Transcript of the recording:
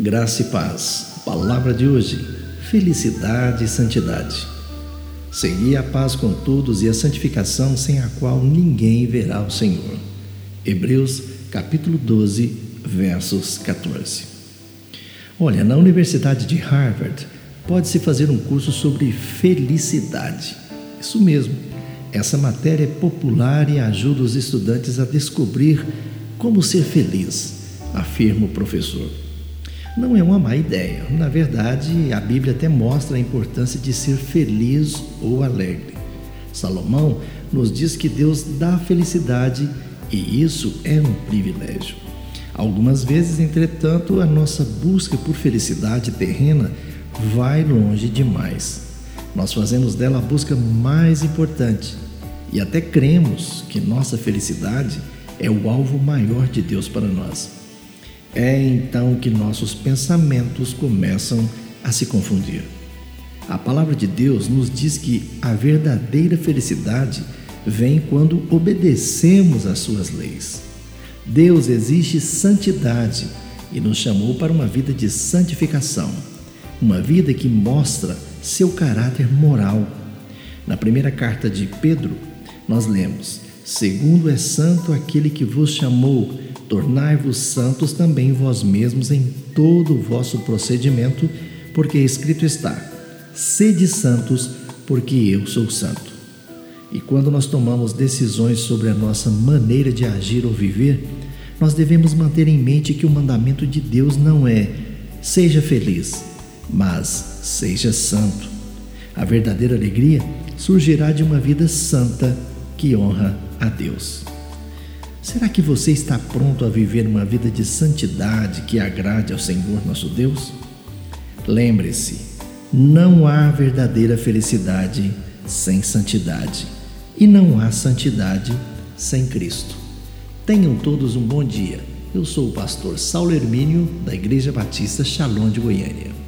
Graça e paz. Palavra de hoje: felicidade e santidade. Segui a paz com todos e a santificação sem a qual ninguém verá o Senhor. Hebreus capítulo 12, versos 14. Olha, na Universidade de Harvard pode-se fazer um curso sobre felicidade. Isso mesmo. Essa matéria é popular e ajuda os estudantes a descobrir como ser feliz, afirma o professor. Não é uma má ideia. Na verdade, a Bíblia até mostra a importância de ser feliz ou alegre. Salomão nos diz que Deus dá felicidade e isso é um privilégio. Algumas vezes, entretanto, a nossa busca por felicidade terrena vai longe demais. Nós fazemos dela a busca mais importante e até cremos que nossa felicidade é o alvo maior de Deus para nós. É então que nossos pensamentos começam a se confundir. A palavra de Deus nos diz que a verdadeira felicidade vem quando obedecemos às suas leis. Deus exige santidade e nos chamou para uma vida de santificação, uma vida que mostra seu caráter moral. Na primeira carta de Pedro, nós lemos: Segundo é santo aquele que vos chamou, tornai-vos santos também vós mesmos em todo o vosso procedimento, porque escrito está: sede santos, porque eu sou santo. E quando nós tomamos decisões sobre a nossa maneira de agir ou viver, nós devemos manter em mente que o mandamento de Deus não é seja feliz, mas seja santo. A verdadeira alegria surgirá de uma vida santa que honra a Deus. Será que você está pronto a viver uma vida de santidade que agrade ao Senhor nosso Deus? Lembre-se, não há verdadeira felicidade sem santidade e não há santidade sem Cristo. Tenham todos um bom dia. Eu sou o pastor Saulo Hermínio, da Igreja Batista Shalom de Goiânia.